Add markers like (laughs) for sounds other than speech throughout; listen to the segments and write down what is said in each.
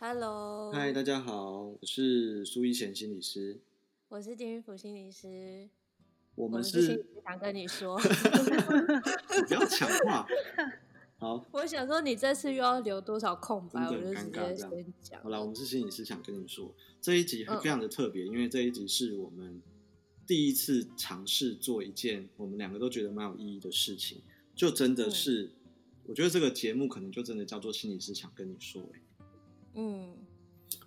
Hello，嗨，大家好，我是苏一贤心理师，我是丁玉福心理师，我们是，想跟你说，(laughs) 你不要抢话，好，(laughs) 我想说你这次又要留多少空白，我就直接先讲。好了，我们是心理师想跟你说，这一集非常的特别，嗯，因为这一集是我们第一次尝试做一件我们两个都觉得蛮有意义的事情，就真的是。嗯我觉得这个节目可能就真的叫做心理师想跟你说，嗯，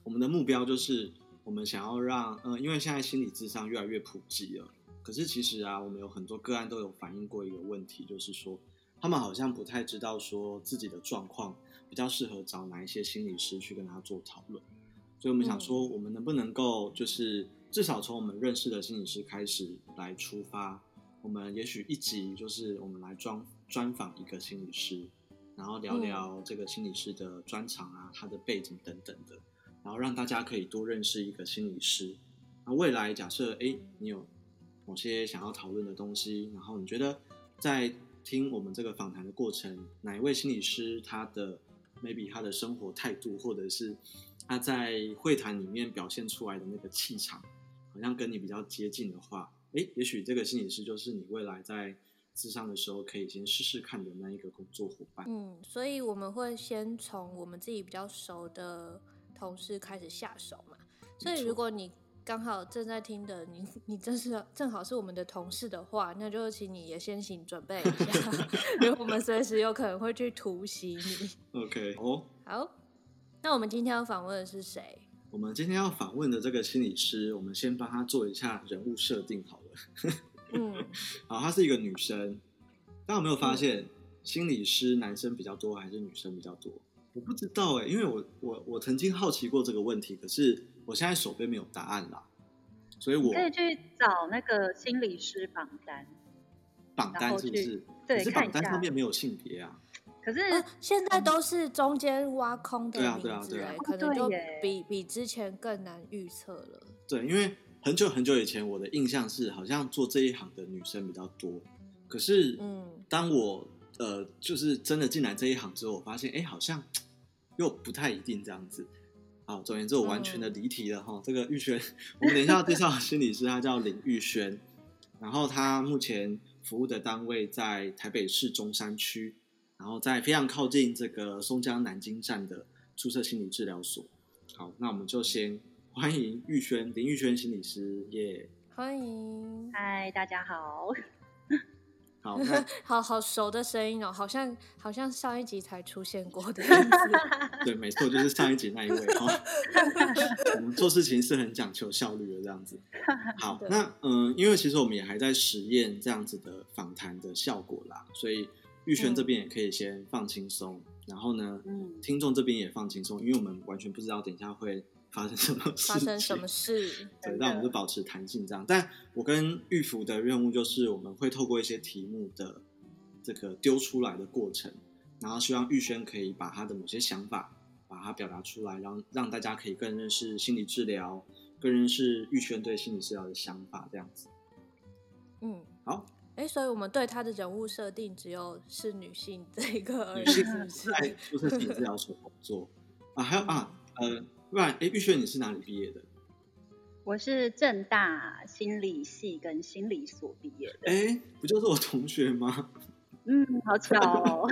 我们的目标就是我们想要让，嗯、呃，因为现在心理智商越来越普及了，可是其实啊，我们有很多个案都有反映过一个问题，就是说他们好像不太知道说自己的状况比较适合找哪一些心理师去跟他做讨论，所以我们想说，我们能不能够就是至少从我们认识的心理师开始来出发，我们也许一集就是我们来专。专访一个心理师，然后聊聊这个心理师的专长啊，他的背景等等的，然后让大家可以多认识一个心理师。那未来假设哎，你有某些想要讨论的东西，然后你觉得在听我们这个访谈的过程，哪一位心理师他的 maybe 他的生活态度，或者是他在会谈里面表现出来的那个气场，好像跟你比较接近的话，哎，也许这个心理师就是你未来在。咨商的时候可以先试试看的那一个工作伙伴。嗯，所以我们会先从我们自己比较熟的同事开始下手嘛。所以如果你刚好正在听的，你你正是正好是我们的同事的话，那就请你也先行准备一下，(laughs) 因为我们随时有可能会去突袭你。(laughs) OK，哦，好，那我们今天要访问的是谁？我们今天要访问的这个心理师，我们先帮他做一下人物设定好了。嗯，(laughs) 好，她是一个女生。大家有没有发现，心理师男生比较多还是女生比较多？我不知道哎，因为我我我曾经好奇过这个问题，可是我现在手边没有答案啦，所以我可以去找那个心理师榜单。榜单是不是？对，可是榜单上面没有性别啊。可是、啊、现在都是中间挖空的名字，对啊对啊对啊，可能就比比之前更难预测了。对，因为。很久很久以前，我的印象是好像做这一行的女生比较多。可是，嗯，当我呃，就是真的进来这一行之后，我发现，哎，好像又不太一定这样子。好，总而言之，我完全的离题了哈、嗯。这个玉轩，(laughs) 我们等一下要介绍心理师，他叫林玉轩，然后他目前服务的单位在台北市中山区，然后在非常靠近这个松江南京站的注册心理治疗所。好，那我们就先。欢迎玉轩，林玉轩心理师耶！Yeah、欢迎，嗨，大家好，(laughs) 好，(laughs) 好好熟的声音哦，好像好像上一集才出现过的样子。(laughs) 对，没错，就是上一集那一位哦。我们做事情是很讲求效率的这样子。好，那嗯，因为其实我们也还在实验这样子的访谈的效果啦，所以玉轩这边也可以先放轻松，嗯、然后呢，嗯，听众这边也放轻松，因为我们完全不知道等一下会。发生什么事？发生什么事？(laughs) 对，那我们就保持弹性这样。但我跟玉福的任务就是，我们会透过一些题目的这个丢出来的过程，然后希望玉轩可以把他的某些想法把它表达出来，让让大家可以更认识心理治疗，更认识玉轩对心理治疗的想法这样子。嗯，好。哎，所以我们对他的人物设定只有是女性这个而已，女性在注册心理治疗所工作啊，还有啊，呃。不然，哎，玉轩，你是哪里毕业的？我是正大心理系跟心理所毕业的。哎，不就是我同学吗？嗯，好巧哦。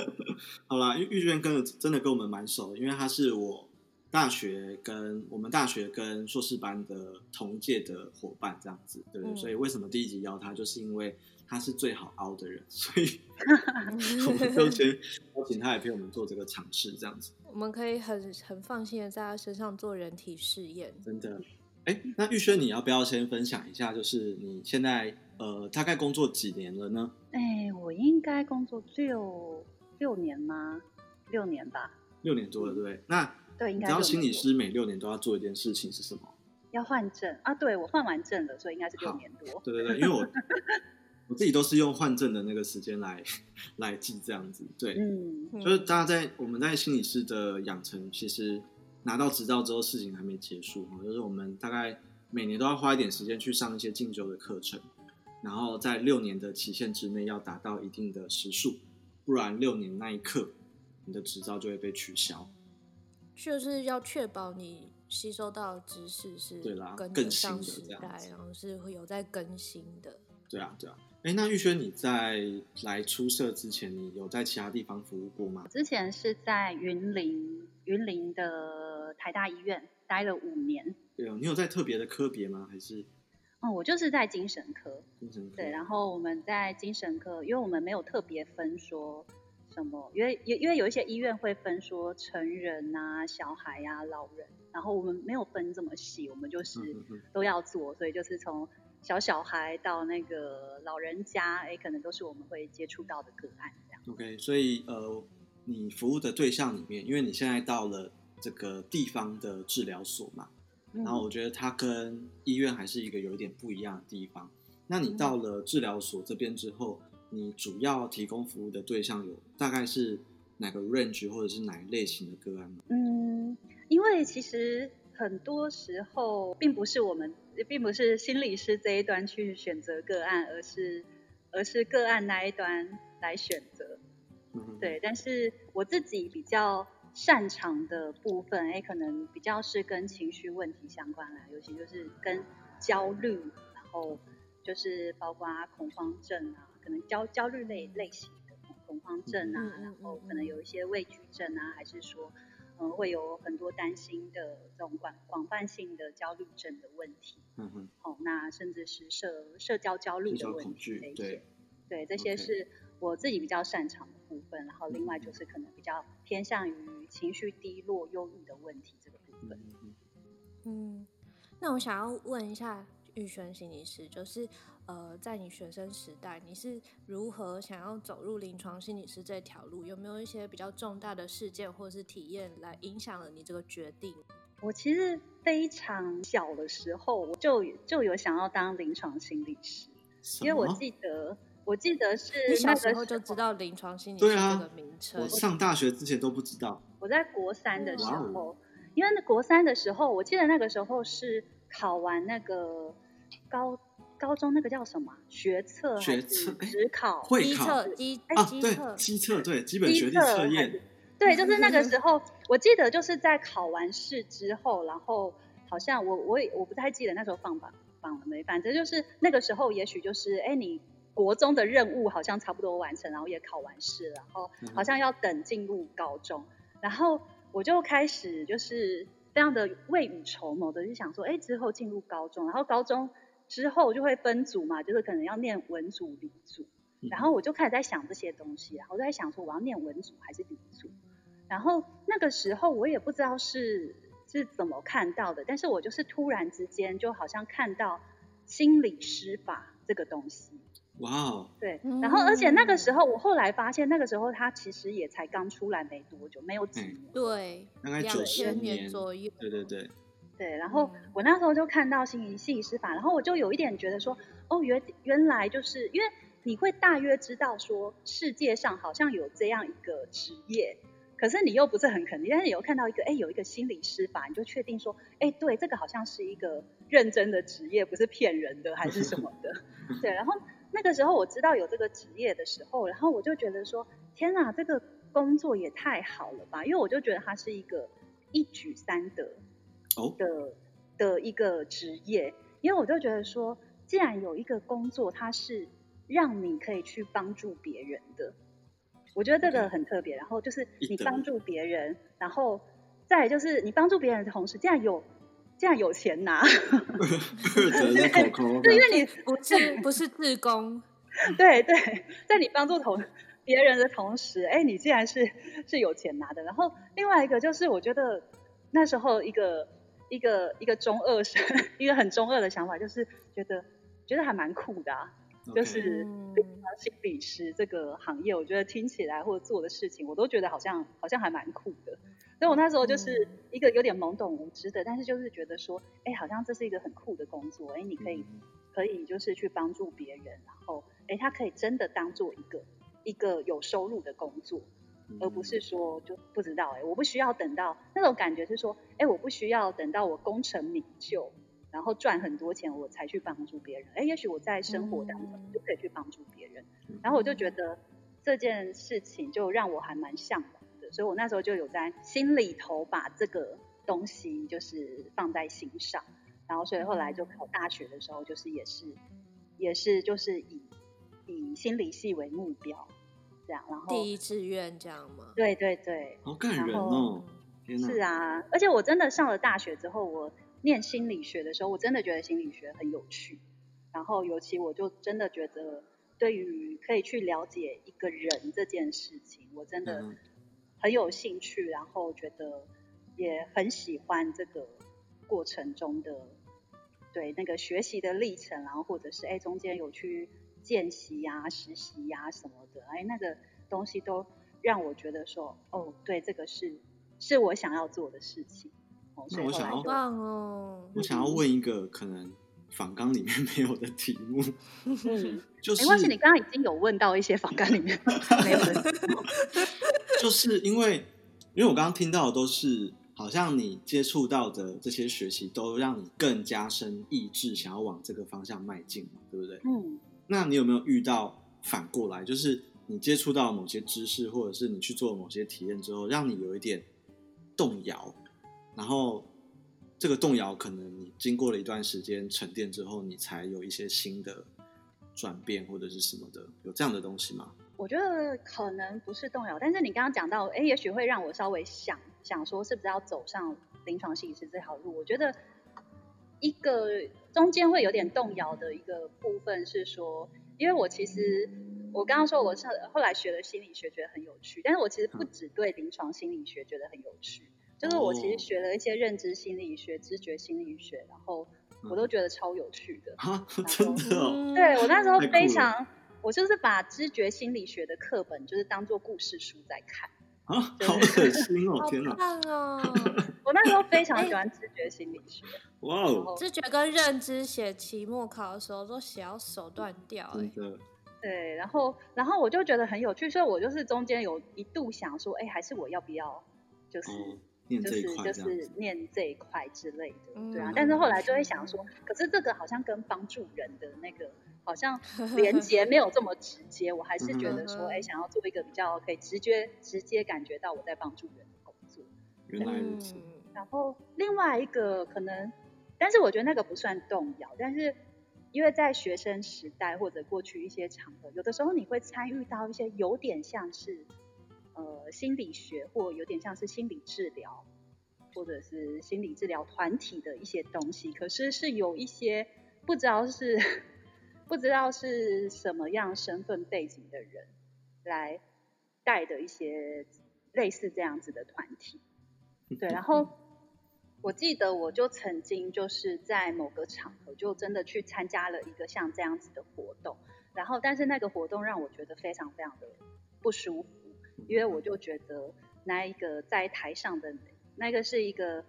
(laughs) 好啦，玉玉轩跟真的跟我们蛮熟的，因为他是我大学跟我们大学跟硕士班的同届的伙伴，这样子，对不对？嗯。所以为什么第一集邀他，就是因为他是最好凹的人，所以 (laughs) 我们就先邀请他来陪我们做这个尝试，这样子。我们可以很很放心的在他身上做人体试验。真的，哎，那玉轩，你要不要先分享一下，就是你现在呃大概工作几年了呢？哎，我应该工作六六年吗？六年吧。六年多了，对不对？那对，应该。你知道心理师每六年都要做一件事情是什么？要换证啊！对，我换完证了，所以应该是六年多。对对对，因为我。我自己都是用换证的那个时间来来记这样子，对，嗯，就是大家在我们在心理师的养成，其实拿到执照之后，事情还没结束，就是我们大概每年都要花一点时间去上一些进修的课程，然后在六年的期限之内要达到一定的时数，不然六年那一刻你的执照就会被取消。就是要确保你吸收到的知识是对啦，跟更新上时代，然后是会有在更新的。对啊，对啊。哎，那玉轩，你在来出社之前，你有在其他地方服务过吗？之前是在云林，云林的台大医院待了五年。对哦，你有在特别的科别吗？还是？嗯，我就是在精神科。精神科。对，然后我们在精神科，因为我们没有特别分说什么，因为因为有一些医院会分说成人啊、小孩啊、老人，然后我们没有分这么细，我们就是都要做，所以就是从。小小孩到那个老人家，哎，可能都是我们会接触到的个案这样。OK，所以呃，你服务的对象里面，因为你现在到了这个地方的治疗所嘛，嗯、然后我觉得它跟医院还是一个有一点不一样的地方。那你到了治疗所这边之后，你主要提供服务的对象有大概是哪个 range 或者是哪一类型的个案吗？嗯，因为其实很多时候并不是我们。并不是心理师这一端去选择个案，而是而是个案那一端来选择。嗯，对，但是我自己比较擅长的部分，哎，可能比较是跟情绪问题相关啦，尤其就是跟焦虑，然后就是包括恐慌症啊，可能焦焦虑类类型的恐慌症啊，嗯，然后可能有一些畏惧症啊，还是说。嗯，会有很多担心的这种广广泛性的焦虑症的问题，嗯哼，哦，那甚至是社社交焦虑的问题，这些，对，对，这些是我自己比较擅长的部分。然后另外就是可能比较偏向于情绪低落、忧郁的问题这个部分。嗯，那我想要问一下玉轩心理师，就是。呃，在你学生时代，你是如何想要走入临床心理师这条路？有没有一些比较重大的事件或是体验来影响了你这个决定？我其实非常小的时候，我就就有想要当临床心理师，因为我记得，我记得是你小时候就知道临床心理师这个名称。我上大学之前都不知道。我在国三的时候，因为国三的时候，我记得那个时候是考完那个高。高中那个叫什么？学测学测、职考？会考？基测？基测？对，基测对，基本学历测验。对，就是那个时候，我记得就是在考完试之后，然后好像我我也我不太记得那时候放榜放了没，反正就是那个时候，也许就是哎，你国中的任务好像差不多完成，然后也考完试，然后好像要等进入高中，然后我就开始就是非常的未雨绸缪的就想说，哎，之后进入高中，然后高中。之后就会分组嘛，就是可能要念文组、理组，然后我就开始在想这些东西，然后我在想说我要念文组还是理组，然后那个时候我也不知道是是怎么看到的，但是我就是突然之间就好像看到心理师法这个东西，哇哦，对，然后而且那个时候我后来发现那个时候他其实也才刚出来没多久，没有几年，对，大概九十年左右，对对对。对，然后我那时候就看到心理心理师法，然后我就有一点觉得说，哦，原原来就是因为你会大约知道说世界上好像有这样一个职业，可是你又不是很肯定，但是你又看到一个，哎，有一个心理师法，你就确定说，哎，对，这个好像是一个认真的职业，不是骗人的还是什么的。(laughs) 对，然后那个时候我知道有这个职业的时候，然后我就觉得说，天哪，这个工作也太好了吧，因为我就觉得它是一个一举三得。的的一个职业，因为我就觉得说，既然有一个工作，它是让你可以去帮助别人的，我觉得这个很特别。然后就是你帮助别人，然后再就是你帮助别人的同时，既然有竟然有钱拿，(laughs) 对，因为你不是不是自工，对对，在你帮助同别人的同时，哎，你既然是是有钱拿的。然后另外一个就是，我觉得那时候一个。一个一个中二生，(laughs) 一个很中二的想法，就是觉得觉得还蛮酷的.就是心理师这个行业，我觉得听起来或者做的事情，我都觉得好像好像还蛮酷的。所以我那时候就是一个有点懵懂无知的，但是就是觉得说，哎，好像这是一个很酷的工作，哎，你可以可以就是去帮助别人，然后哎，他可以真的当做一个一个有收入的工作。而不是说就不知道哎、欸，我不需要等到那种感觉是说，哎、欸，我不需要等到我功成名就，然后赚很多钱我才去帮助别人。哎、欸，也许我在生活当中就可以去帮助别人。然后我就觉得这件事情就让我还蛮向往的，所以我那时候就有在心里头把这个东西就是放在心上，然后所以后来就考大学的时候，就是也是也是就是以以心理系为目标，这样，然后第一志愿这样吗？对对对，好感人哦，天哪，是啊，而且我真的上了大学之后，我念心理学的时候，我真的觉得心理学很有趣，然后尤其我就真的觉得。对于可以去了解一个人这件事情，我真的很有兴趣，然后觉得也很喜欢这个过程中的对那个学习的历程，然后或者是哎中间有去见习呀、实习呀什么的，哎那个东西都让我觉得说哦，对，这个是是我想要做的事情。哦，所以我想要棒哦，我想要问一个可能。访纲里面没有的题目，嗯，就是没关系。你刚刚已经有问到一些访纲里面没有的题目，(laughs) 就是因为，因为我刚刚听到的都是，好像你接触到的这些学习，都让你更加深意志，想要往这个方向迈进嘛，对不对？嗯。那你有没有遇到反过来，就是你接触到某些知识，或者是你去做某些体验之后，让你有一点动摇，然后？这个动摇，可能你经过了一段时间沉淀之后，你才有一些新的转变或者是什么的，有这样的东西吗？我觉得可能不是动摇，但是你刚刚讲到，哎，也许会让我稍微想想说，是不是要走上临床心理师这条路？我觉得一个中间会有点动摇的一个部分是说，因为我其实我刚刚说我是后来学了心理学，觉得很有趣，但是我其实不只对临床心理学觉得很有趣。就是我其实学了一些认知心理学、知觉心理学，然后我都觉得超有趣的。啊，(laughs) 真的哦？对，我那时候非常，我就是把知觉心理学的课本就是当做故事书在看。啊，好恶心哦！天哪，好棒哦！(laughs) 我那时候非常喜欢知觉心理学。哇哦！知觉跟认知写期末考的时候都写到手断掉。真的。对，然后然后我就觉得很有趣，所以我就是中间有一度想说，哎，还是我要不要就是。就是就是念这一块之类的，嗯、对啊，但是后来就会想说，可是这个好像跟帮助人的那个好像 (laughs) 连接没有这么直接，我还是觉得说，哎、欸，想要做一个比较可以直接直接感觉到我在帮助人的工作。原来如此。然后另外一个可能，但是我觉得那个不算动摇，但是因为在学生时代或者过去一些场合，有的时候你会参与到一些有点像是。呃，心理学或有点像是心理治疗，或者是心理治疗团体的一些东西，可是是有一些不知道是不知道是什么样身份背景的人来带的一些类似这样子的团体。对，然后我记得我就曾经就是在某个场合就真的去参加了一个像这样子的活动，然后但是那个活动让我觉得非常非常的不舒服。因为我就觉得那一个在台上的那个是一个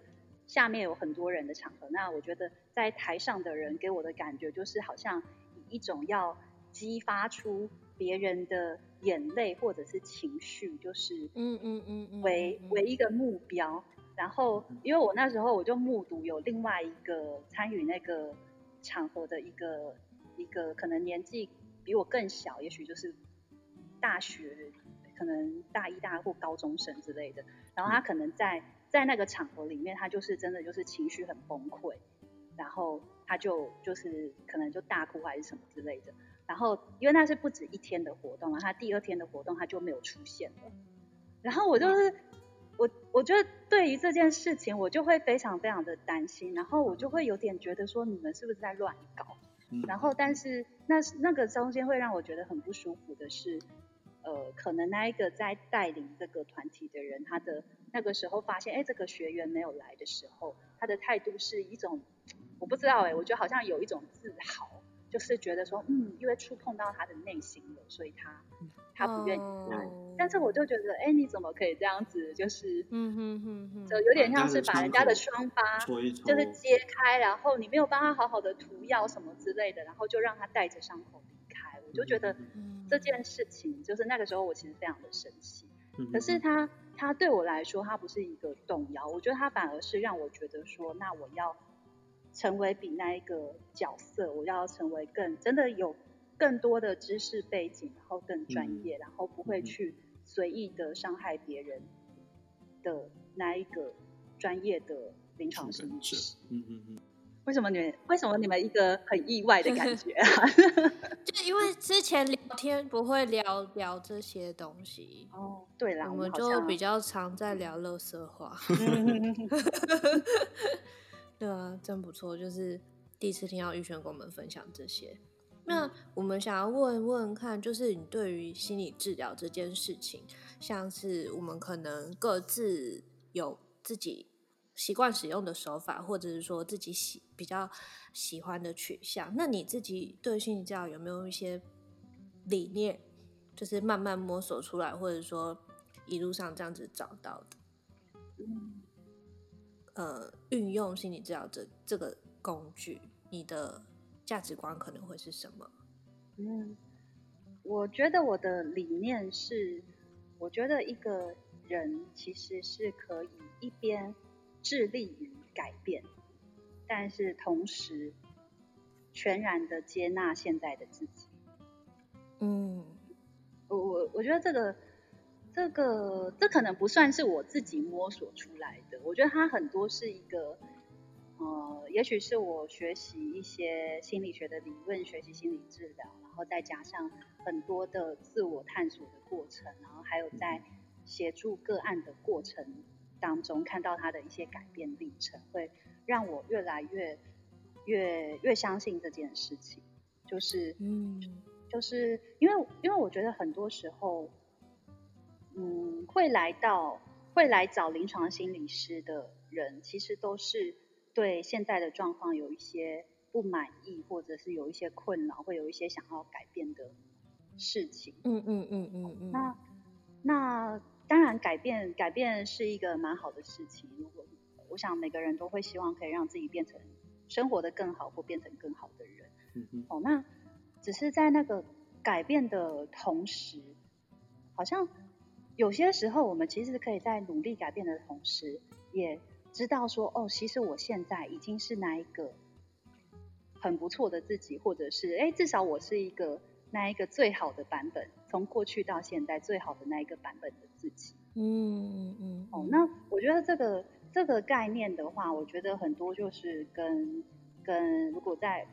下面有很多人的场合，那我觉得在台上的人给我的感觉就是好像以一种要激发出别人的眼泪或者是情绪，就是嗯嗯嗯为为一个目标。然后因为我那时候我就目睹有另外一个参与那个场合的一个一个可能年纪比我更小，也许就是大学。可能大一、大二或高中生之类的，然后他可能在在那个场合里面，他就是真的就是情绪很崩溃，然后他就就是可能就大哭还是什么之类的。然后因为那是不止一天的活动，然后他第二天的活动他就没有出现了。然后我就是我我觉得对于这件事情，我就会非常非常的担心，然后我就会有点觉得说你们是不是在乱搞？然后但是那那个中间会让我觉得很不舒服的是。呃，可能那一个在带领这个团体的人，他的那个时候发现，哎，这个学员没有来的时候，他的态度是一种，我不知道哎，我觉得好像有一种自豪，就是觉得说，嗯，因为触碰到他的内心了，所以他他不愿意来。Oh. 但是我就觉得，哎，你怎么可以这样子？就是，嗯哼哼哼，就有点像是把人家的伤疤，就是揭开，然后你没有帮他好好的涂药什么之类的，然后就让他带着伤口离开。我就觉得。这件事情就是那个时候，我其实非常的生气。可是他，他对我来说，他不是一个动摇。我觉得他反而是让我觉得说，那我要成为比那一个角色，我要成为更真的有更多的知识背景，然后更专业，然后不会去随意的伤害别人的那一个专业的临床心理师。嗯嗯嗯。为什么你们为什么你们一个很意外的感 (laughs) 觉啊？就因为之前聊天不会聊聊这些东西哦。对啦，我们就比较常在聊乐色话。(laughs) 对啊，真不错，就是第一次听到玉轩跟我们分享这些。那我们想要问问看，就是你对于心理治疗这件事情，像是我们可能各自有自己。习惯使用的手法，或者是说自己喜比较喜欢的取向，那你自己对心理治疗有没有一些理念，就是慢慢摸索出来，或者说一路上这样子找到的？嗯，呃，运用心理治疗这这个工具，你的价值观可能会是什么？嗯，我觉得我的理念是，我觉得一个人其实是可以一边。致力于改变，但是同时全然的接纳现在的自己。嗯，我我我觉得这个这个这可能不算是我自己摸索出来的，我觉得它很多是一个，呃，也许是我学习一些心理学的理论，学习心理治疗，然后再加上很多的自我探索的过程，然后还有在协助个案的过程。当中看到他的一些改变历程，会让我越来越越越相信这件事情。就是，嗯，就是因为因为我觉得很多时候，嗯，会来到会来找临床心理师的人，其实都是对现在的状况有一些不满意，或者是有一些困扰，会有一些想要改变的事情。嗯嗯嗯嗯嗯。那那。当然，改变改变是一个蛮好的事情。如果我想每个人都会希望可以让自己变成生活的更好，或变成更好的人。嗯嗯。哦，那只是在那个改变的同时，好像有些时候我们其实可以在努力改变的同时，也知道说，哦，其实我现在已经是那一个很不错的自己，或者是，哎，至少我是一个。那一个最好的版本，从过去到现在最好的那一个版本的自己。嗯嗯嗯。哦，那我觉得这个这个概念的话，我觉得很多就是跟跟如果在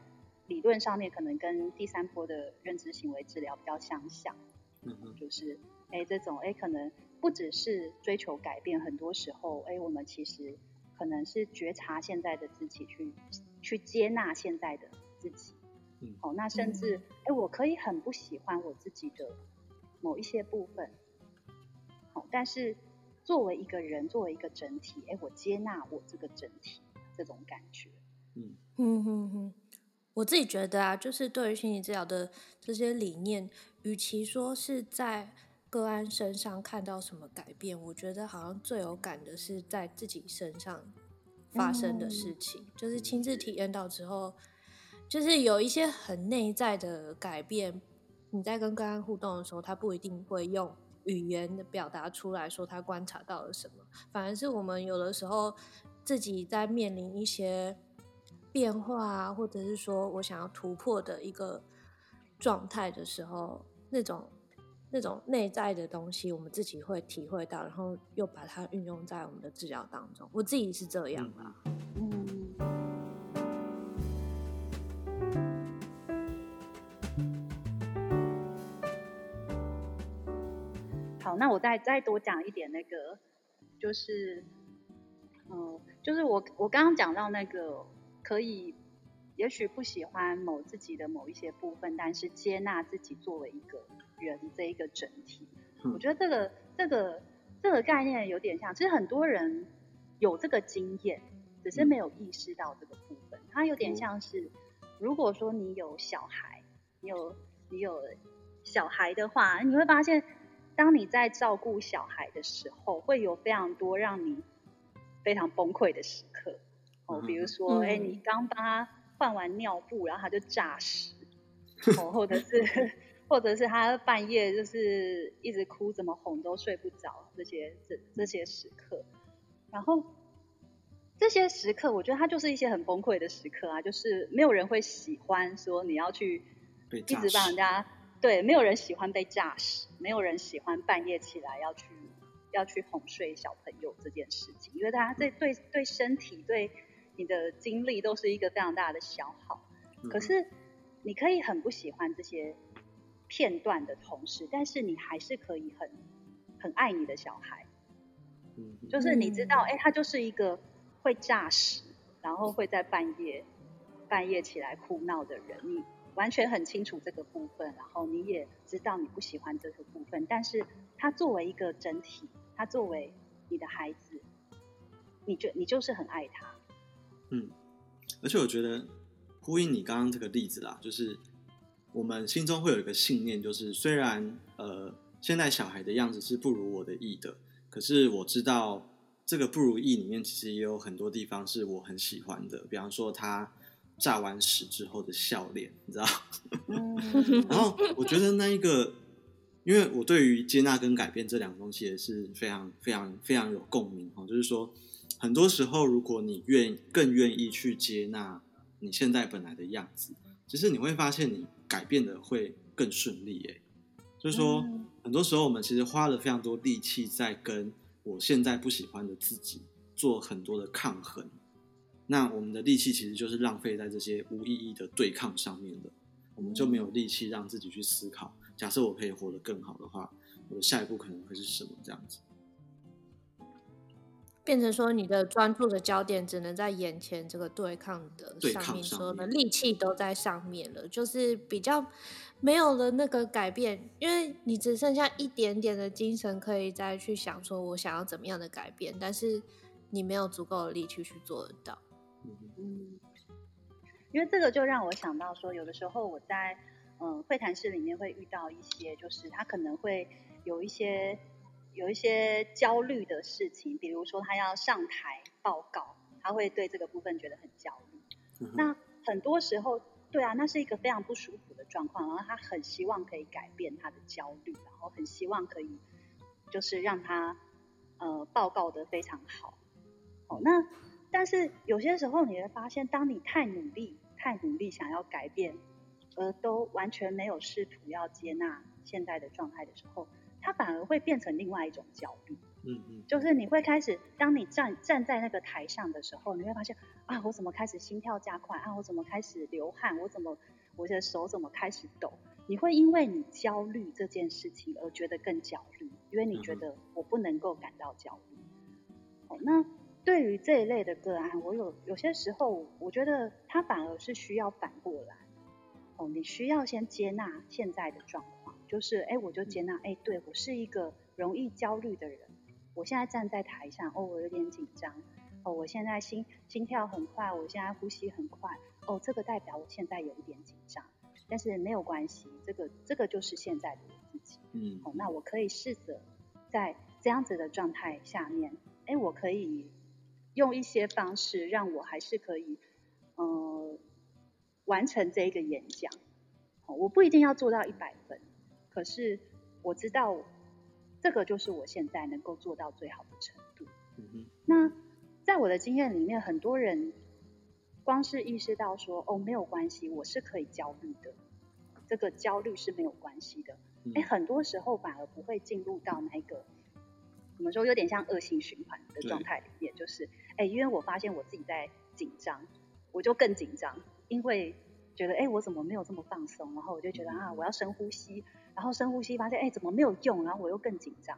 理论上面，可能跟第三波的认知行为治疗比较相像。嗯嗯。就是哎，这种哎，可能不只是追求改变，很多时候哎，我们其实可能是觉察现在的自己，去去接纳现在的自己。好，那甚至，哎、嗯，我可以很不喜欢我自己的某一些部分，好，但是作为一个人，作为一个整体，哎，我接纳我这个整体这种感觉。嗯。嗯嗯嗯，我自己觉得啊，就是对于心理治疗的这些理念，与其说是在个案身上看到什么改变，我觉得好像最有感的是在自己身上发生的事情，嗯、就是亲自体验到之后。就是有一些很内在的改变，你在跟个案互动的时候，他不一定会用语言的表达出来说他观察到了什么，反而是我们有的时候自己在面临一些变化啊，或者是说我想要突破的一个状态的时候，那种那种内在的东西，我们自己会体会到，然后又把它运用在我们的治疗当中。我自己是这样啦。那我再再多讲一点，那个就是，嗯，就是我我刚刚讲到那个可以，也许不喜欢某自己的某一些部分，但是接纳自己作为一个人这一个整体。我觉得这个这个这个概念有点像，其实很多人有这个经验，只是没有意识到这个部分。它有点像是，如果说你有小孩，你有你有小孩的话，你会发现。当你在照顾小孩的时候，会有非常多让你非常崩溃的时刻。哦，比如说，哎、嗯。欸，你刚帮他换完尿布，然后他就诈尸，(laughs) 哦，或者是，或者是他半夜就是一直哭，怎么哄都睡不着，这些这这些时刻，然后这些时刻，我觉得他就是一些很崩溃的时刻啊，就是没有人会喜欢说你要去一直帮人家。对，没有人喜欢被诈死，没有人喜欢半夜起来要去要去哄睡小朋友这件事情，因为他这对对身体对你的精力都是一个非常大的消耗。可是你可以很不喜欢这些片段的同时，但是你还是可以很很爱你的小孩。就是你知道，哎，他就是一个会诈尸，然后会在半夜半夜起来哭闹的人，你完全很清楚这个部分，然后你也知道你不喜欢这个部分，但是他作为一个整体，他作为你的孩子，你就你就是很爱他。嗯，而且我觉得呼应你刚刚这个例子啦，就是我们心中会有一个信念，就是虽然呃现在小孩的样子是不如我的意的。可是我知道，这个不如意里面其实也有很多地方是我很喜欢的，比方说他炸完屎之后的笑脸，你知道？(laughs) 然后我觉得那一个，因为我对于接纳跟改变这两个东西也是非常非常非常有共鸣哦。就是说，很多时候如果你愿更愿意去接纳你现在本来的样子，其实你会发现你改变的会更顺利耶。就是说，很多时候我们其实花了非常多力气在跟我现在不喜欢的自己做很多的抗衡，那我们的力气其实就是浪费在这些无意义的对抗上面的，我们就没有力气让自己去思考。假设我可以活得更好的话，我的下一步可能会是什么？这样子。变成说，你的专注的焦点只能在眼前这个对抗的上面，说的力气都在上面了，就是比较没有了那个改变，因为你只剩下一点点的精神可以再去想说我想要怎么样的改变，但是你没有足够的力气去做得到。嗯，因为这个就让我想到说，有的时候我在嗯会谈室里面会遇到一些，就是他可能会有一些。有一些焦虑的事情，比如说他要上台报告，他会对这个部分觉得很焦虑。嗯、那很多时候，对啊，那是一个非常不舒服的状况，然后他很希望可以改变他的焦虑，然后很希望可以就是让他呃报告的非常好。哦，那但是有些时候你会发现，当你太努力、太努力想要改变，而都完全没有试图要接纳现在的状态的时候。它反而会变成另外一种焦虑，嗯嗯，就是你会开始，当你站站在那个台上的时候，你会发现啊，我怎么开始心跳加快啊，我怎么开始流汗，我怎么我的手怎么开始抖？你会因为你焦虑这件事情而觉得更焦虑，因为你觉得我不能够感到焦虑。哦，那对于这一类的个案，我有有些时候，我觉得他反而是需要反过来，哦，你需要先接纳现在的状况。就是，哎，我就接纳，哎，对，我是一个容易焦虑的人。我现在站在台上，哦，我有点紧张，哦，我现在心心跳很快，我现在呼吸很快，哦，这个代表我现在有一点紧张，但是没有关系，这个这个就是现在的我自己。嗯，哦，那我可以试着在这样子的状态下面，哎，我可以用一些方式让我还是可以，呃，完成这一个演讲。哦，我不一定要做到一百分。可是我知道，这个就是我现在能够做到最好的程度。嗯哼。那在我的经验里面，很多人光是意识到说，哦，没有关系，我是可以焦虑的，这个焦虑是没有关系的。哎，很多时候反而不会进入到那个，怎么说，有点像恶性循环的状态里面，就是，哎，因为我发现我自己在紧张，我就更紧张，因为觉得，哎，我怎么没有这么放松？然后我就觉得啊，我要深呼吸。然后深呼吸，发现哎，怎么没有用？然后我又更紧张。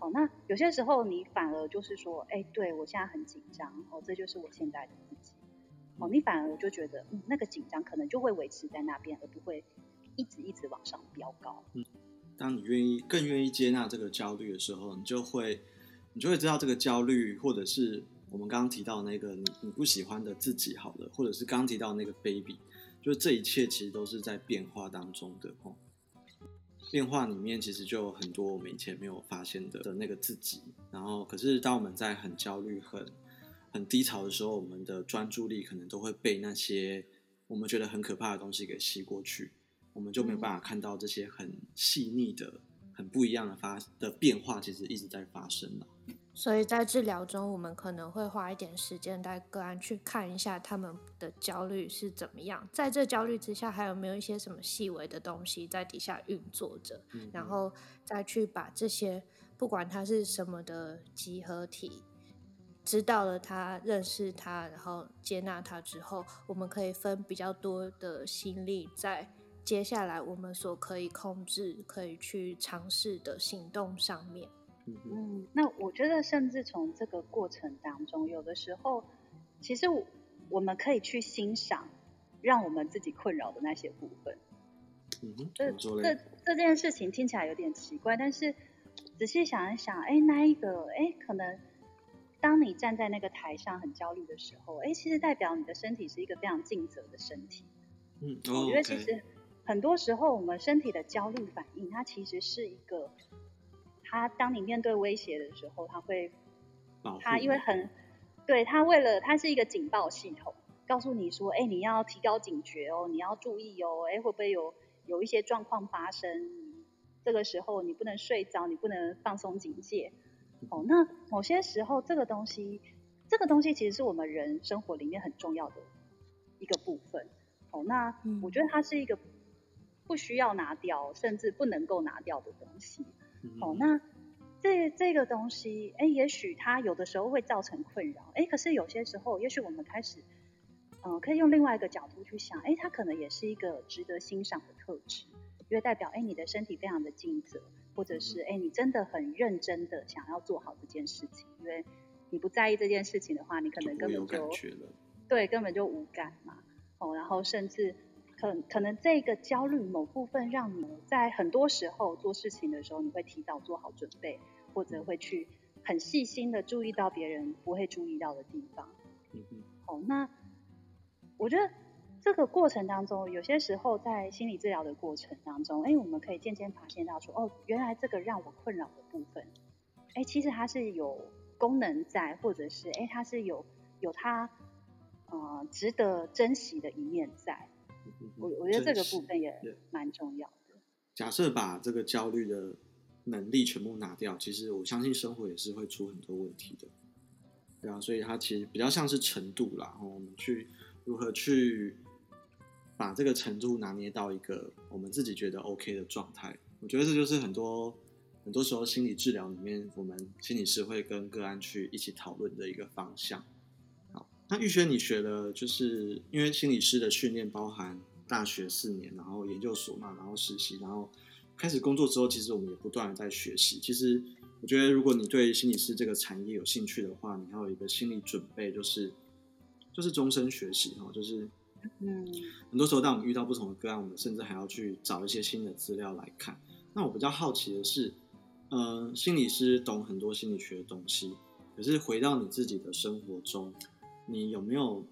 哦，那有些时候你反而就是说，哎，对我现在很紧张。哦，这就是我现在的自己。哦，你反而就觉得，嗯，那个紧张可能就会维持在那边，而不会一直一直往上飙高。嗯，当你愿意更愿意接纳这个焦虑的时候，你就会你就会知道这个焦虑，或者是我们刚刚提到那个你你不喜欢的自己，好了，或者是刚刚提到那个 baby，就是这一切其实都是在变化当中的。哦。变化里面其实就有很多我们以前没有发现的的那个自己，然后可是当我们在很焦虑、很很低潮的时候，我们的专注力可能都会被那些我们觉得很可怕的东西给吸过去，我们就没有办法看到这些很细腻的、很不一样的发的变化，其实一直在发生了。所以在治疗中，我们可能会花一点时间带个案去看一下他们的焦虑是怎么样，在这焦虑之下，还有没有一些什么细微的东西在底下运作着，然后再去把这些不管它是什么的集合体，知道了他，认识他，然后接纳他之后，我们可以分比较多的心力在接下来我们所可以控制、可以去尝试的行动上面。嗯，那我觉得，甚至从这个过程当中，有的时候，其实我们可以去欣赏让我们自己困扰的那些部分。嗯，这这这件事情听起来有点奇怪，但是仔细想一想，哎，那一个，哎，可能当你站在那个台上很焦虑的时候，哎，其实代表你的身体是一个非常尽责的身体。嗯，我觉得其实很多时候我们身体的焦虑反应，它其实是一个。他当你面对威胁的时候，他会，他因为很，对他为了他是一个警报系统，告诉你说，哎，你要提高警觉哦，你要注意哦，哎，会不会有有一些状况发生？这个时候你不能睡着，你不能放松警戒。哦，那某些时候这个东西，这个东西其实是我们人生活里面很重要的一个部分。哦，那我觉得它是一个不需要拿掉，甚至不能够拿掉的东西。哦，那这这个东西，哎，也许它有的时候会造成困扰，哎，可是有些时候，也许我们开始，嗯、呃，可以用另外一个角度去想，哎，它可能也是一个值得欣赏的特质，因为代表，哎，你的身体非常的尽责，或者是，哎，你真的很认真的想要做好这件事情，因为你不在意这件事情的话，你可能根本就，就对，根本就无感嘛，哦，然后甚至。可可能这个焦虑某部分让你在很多时候做事情的时候，你会提早做好准备，或者会去很细心的注意到别人不会注意到的地方。嗯嗯。好，那我觉得这个过程当中，有些时候在心理治疗的过程当中，哎，我们可以渐渐发现到说，哦，原来这个让我困扰的部分，哎，其实它是有功能在，或者是哎，它是有有它呃值得珍惜的一面在。我我觉得这个部分也蛮重要的。假设把这个焦虑的能力全部拿掉，其实我相信生活也是会出很多问题的。对啊，所以它其实比较像是程度啦，我们去如何去把这个程度拿捏到一个我们自己觉得 OK 的状态。我觉得这就是很多很多时候心理治疗里面，我们心理师会跟个案去一起讨论的一个方向。那玉轩，你学的，就是因为心理师的训练包含大学四年，然后研究所嘛，然后实习，然后开始工作之后，其实我们也不断的在学习。其实我觉得，如果你对心理师这个产业有兴趣的话，你要有一个心理准备，就是就是终身学习哈，就是嗯，很多时候当我们遇到不同的个案，我们甚至还要去找一些新的资料来看。那我比较好奇的是，呃，心理师懂很多心理学的东西，可是回到你自己的生活中。你有没有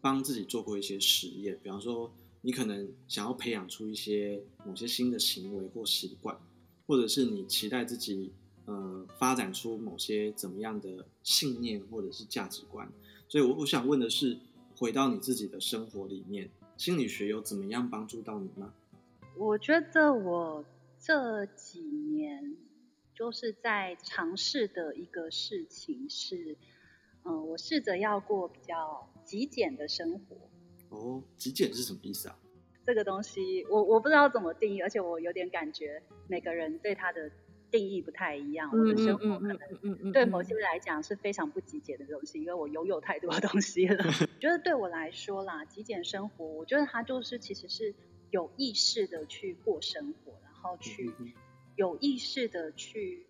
帮自己做过一些实验？比方说，你可能想要培养出一些某些新的行为或习惯，或者是你期待自己呃发展出某些怎么样的信念或者是价值观。所以，我我想问的是，回到你自己的生活里面，心理学有怎么样帮助到你吗？我觉得我这几年就是在尝试的一个事情是。嗯，我试着要过比较极简的生活。哦，极简是什么意思啊？这个东西我我不知道怎么定义，而且我有点感觉每个人对它的定义不太一样。我的生活可能对某些人来讲是非常不极简的东西，因为我拥有太多东西了。(laughs) 我觉得对我来说啦，极简生活，我觉得它就是其实是有意识的去过生活，然后去有意识的去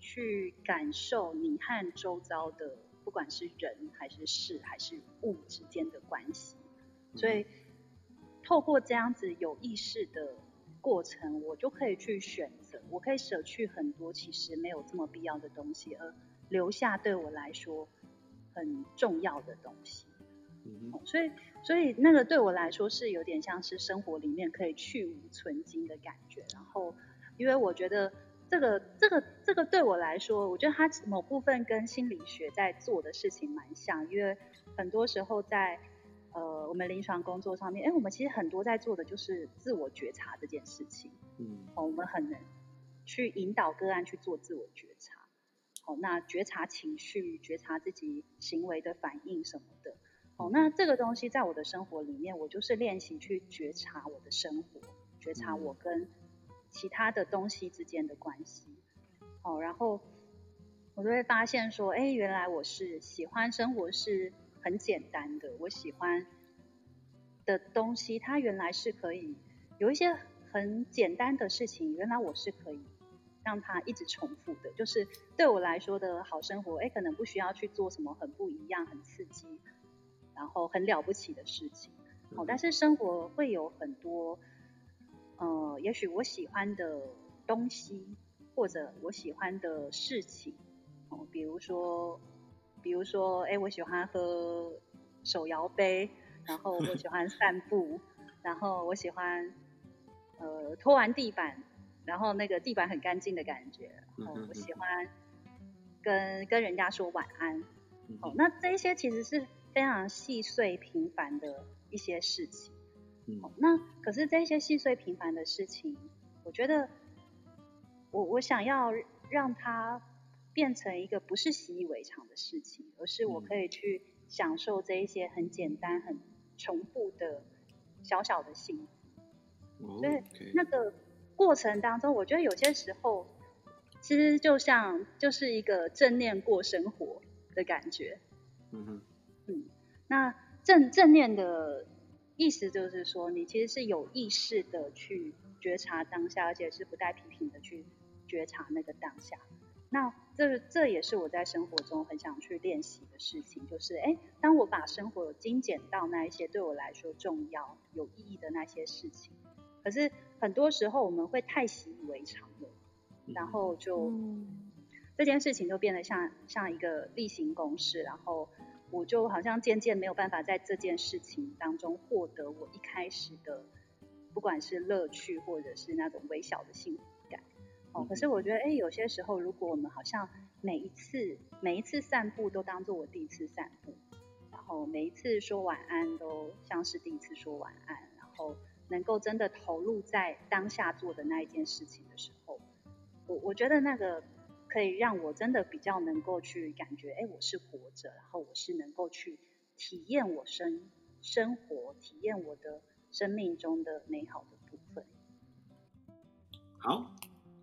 去感受你和周遭的。不管是人还是事还是物之间的关系，所以透过这样子有意识的过程，我就可以去选择，我可以舍去很多其实没有这么必要的东西，而留下对我来说很重要的东西。嗯，所以，所以那个对我来说是有点像是生活里面可以去无存菁的感觉。然后，因为我觉得。这个这个这个对我来说，我觉得它某部分跟心理学在做的事情蛮像，因为很多时候在呃我们临床工作上面，哎，我们其实很多在做的就是自我觉察这件事情。嗯，哦我们很能去引导个案去做自我觉察。好，那觉察情绪，觉察自己行为的反应什么的。好，那这个东西在我的生活里面，我就是练习去觉察我的生活，觉察我跟。其他的东西之间的关系，哦，然后我就会发现说，哎，原来我是喜欢生活是很简单的，我喜欢的东西，它原来是可以有一些很简单的事情，原来我是可以让它一直重复的，就是对我来说的好生活，哎，可能不需要去做什么很不一样、很刺激，然后很了不起的事情。哦，但是生活会有很多，呃，也许我喜欢的东西，或者我喜欢的事情，哦，比如说，比如说，哎，我喜欢喝手摇杯，然后我喜欢散步，然后我喜欢，呃，拖完地板，然后那个地板很干净的感觉，哦，我喜欢跟跟人家说晚安，哦，那这一些其实是非常细碎平凡的。一些事情，嗯，那可是这些细碎平凡的事情，我觉得我我想要让它变成一个不是习以为常的事情，而是我可以去享受这一些很简单、很重复的小小的幸福。所以那个过程当中，我觉得有些时候其实就像就是一个正念过生活的感觉。嗯哼，嗯，那。正正念的意思就是说，你其实是有意识的去觉察当下，而且是不带批评的去觉察那个当下。那这这也是我在生活中很想去练习的事情，就是哎，当我把生活精简到那一些对我来说重要、有意义的那些事情，可是很多时候我们会太习以为常了，然后就、嗯、这件事情就变得像像一个例行公事，然后。我就好像渐渐没有办法在这件事情当中获得我一开始的，不管是乐趣或者是那种微小的幸福感。哦，可是我觉得，哎，有些时候，如果我们好像每一次每一次散步都当做我第一次散步，然后每一次说晚安都像是第一次说晚安，然后能够真的投入在当下做的那一件事情的时候，我我觉得那个。可以让我真的比较能够去感觉，哎，我是活着，然后我是能够去体验我生生活，体验我的生命中的美好的部分。好，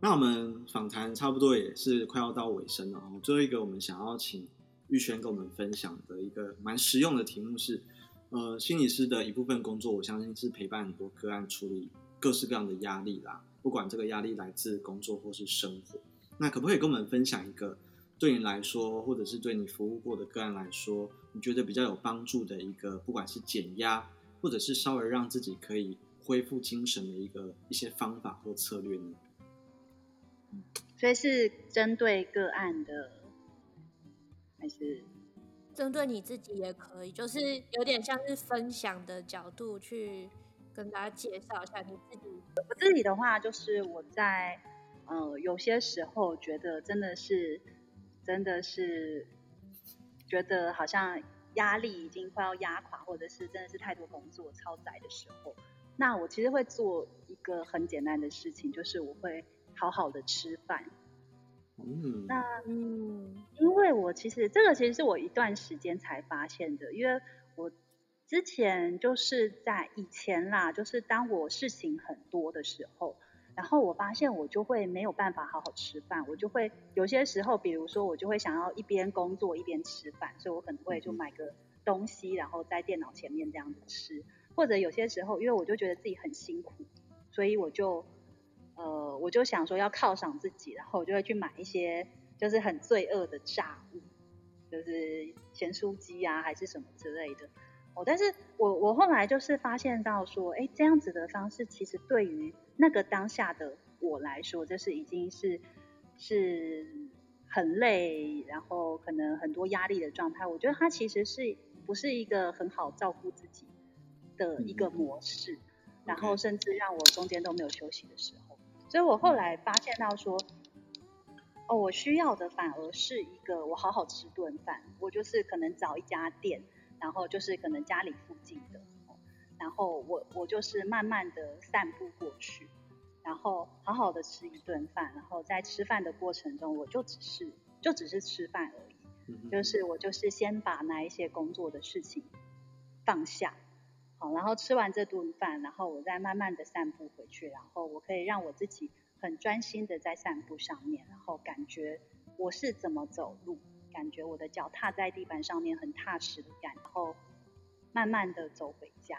那我们访谈差不多也是快要到尾声了。最后一个，我们想要请玉轩跟我们分享的一个蛮实用的题目是，呃，心理师的一部分工作，我相信是陪伴很多个案处理各式各样的压力啦，不管这个压力来自工作或是生活。那可不可以跟我们分享一个对你来说，或者是对你服务过的个案来说，你觉得比较有帮助的一个，不管是减压，或者是稍微让自己可以恢复精神的一个一些方法或策略呢？所以是针对个案的，还是针对你自己也可以？就是有点像是分享的角度去跟大家介绍一下你自己。我自己的话，就是我在。呃，有些时候觉得真的是，真的是觉得好像压力已经快要压垮，或者是真的是太多工作超载的时候，那我其实会做一个很简单的事情，就是我会好好的吃饭。嗯，那嗯，因为我其实这个其实是我一段时间才发现的，因为我之前就是在以前啦，就是当我事情很多的时候。然后我发现我就会没有办法好好吃饭，我就会有些时候，比如说我就会想要一边工作一边吃饭，所以我可能会就买个东西，然后在电脑前面这样子吃。或者有些时候，因为我就觉得自己很辛苦，所以我就呃我就想说要犒赏自己，然后我就会去买一些就是很罪恶的炸物，就是咸酥鸡啊还是什么之类的。哦，但是我我后来就是发现到说，哎，这样子的方式其实对于那个当下的我来说，就是已经是是很累，然后可能很多压力的状态。我觉得它其实是不是一个很好照顾自己的一个模式，然后甚至让我中间都没有休息的时候。所以我后来发现到说，哦，我需要的反而是一个我好好吃顿饭，我就是可能找一家店，然后就是可能家里附近的。然后我我就是慢慢的散步过去，然后好好的吃一顿饭，然后在吃饭的过程中，我就只是就只是吃饭而已，就是我就是先把那一些工作的事情放下，好，然后吃完这顿饭，然后我再慢慢的散步回去，然后我可以让我自己很专心的在散步上面，然后感觉我是怎么走路，感觉我的脚踏在地板上面很踏实的感，然后慢慢的走回家。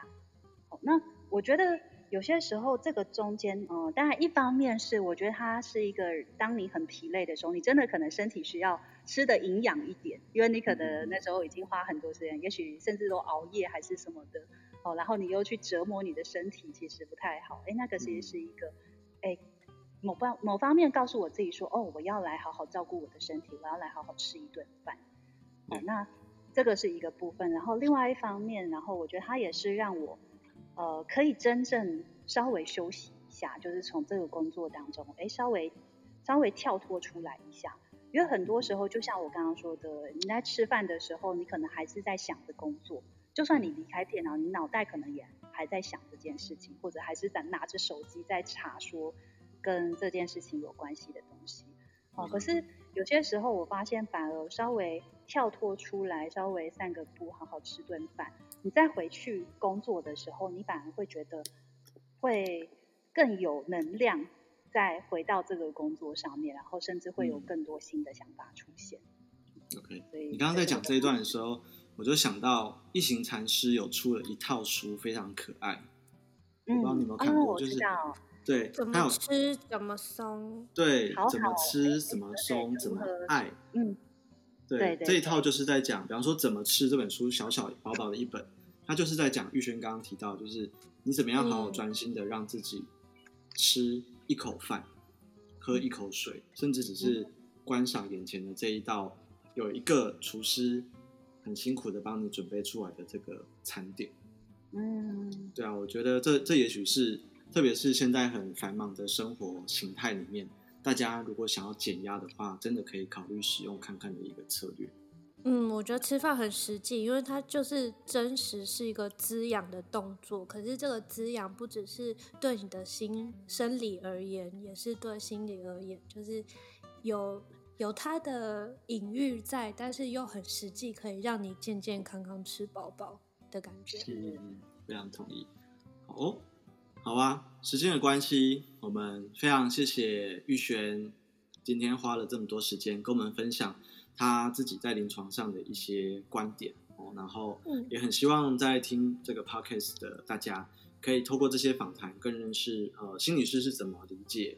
好，那我觉得有些时候这个中间，嗯、呃，当然一方面是我觉得它是一个，当你很疲累的时候，你真的可能身体需要吃的营养一点，因为你可能那时候已经花很多时间，也许甚至都熬夜还是什么的，哦，然后你又去折磨你的身体，其实不太好。哎，那个其实是一个，哎。某方某方面告诉我自己说，哦，我要来好好照顾我的身体，我要来好好吃一顿饭。哦，那这个是一个部分。然后另外一方面，然后我觉得它也是让我，呃，可以真正稍微休息一下，就是从这个工作当中，哎，稍微稍微跳脱出来一下。因为很多时候，就像我刚刚说的，你在吃饭的时候，你可能还是在想着工作。就算你离开电脑，你脑袋可能也还在想这件事情，或者还是在拿着手机在查说。跟这件事情有关系的东西，哦，可是有些时候我发现，反而稍微跳脱出来，稍微散个步，好好吃顿饭，你再回去工作的时候，你反而会觉得会更有能量，再回到这个工作上面，然后甚至会有更多新的想法出现。OK，所以你刚刚在讲这一段的时候，我就想到一行禅师有出了一套书，非常可爱，嗯，我不知道你有没有看过，就是。对，怎么吃怎么松，对，怎么吃怎么松，怎么爱，嗯，对，对对对，这一套就是在讲，比方说怎么吃这本书，小小薄薄的一本，它就是在讲玉轩刚刚提到，就是你怎么样好好专心的让自己吃一口饭，嗯、喝一口水，甚至只是观赏眼前的这一道，有一个厨师很辛苦的帮你准备出来的这个餐点，嗯，对啊，我觉得这这也许是。特别是现在很繁忙的生活形态里面，大家如果想要减压的话，真的可以考虑使用看看的一个策略。嗯，我觉得吃饭很实际，因为它就是真实是一个滋养的动作。可是这个滋养不只是对你的心生理而言，也是对心理而言，就是有有它的隐喻在，但是又很实际，可以让你健健康康吃饱饱的感觉。嗯，非常同意。好哦。好啊，时间的关系，我们非常谢谢玉璇今天花了这么多时间跟我们分享他自己在临床上的一些观点哦，然后也很希望在听这个 podcast 的大家可以透过这些访谈更认识呃心理师是怎么理解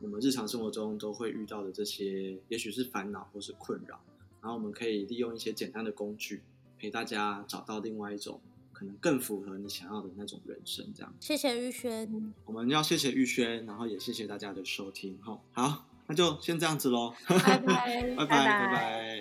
我们日常生活中都会遇到的这些也许是烦恼或是困扰，然后我们可以利用一些简单的工具陪大家找到另外一种。可能更符合你想要的那种人生，这样。谢谢玉轩，我们要谢谢玉轩，然后也谢谢大家的收听。哈，好，那就先这样子喽，(laughs) 拜拜，拜拜，拜拜。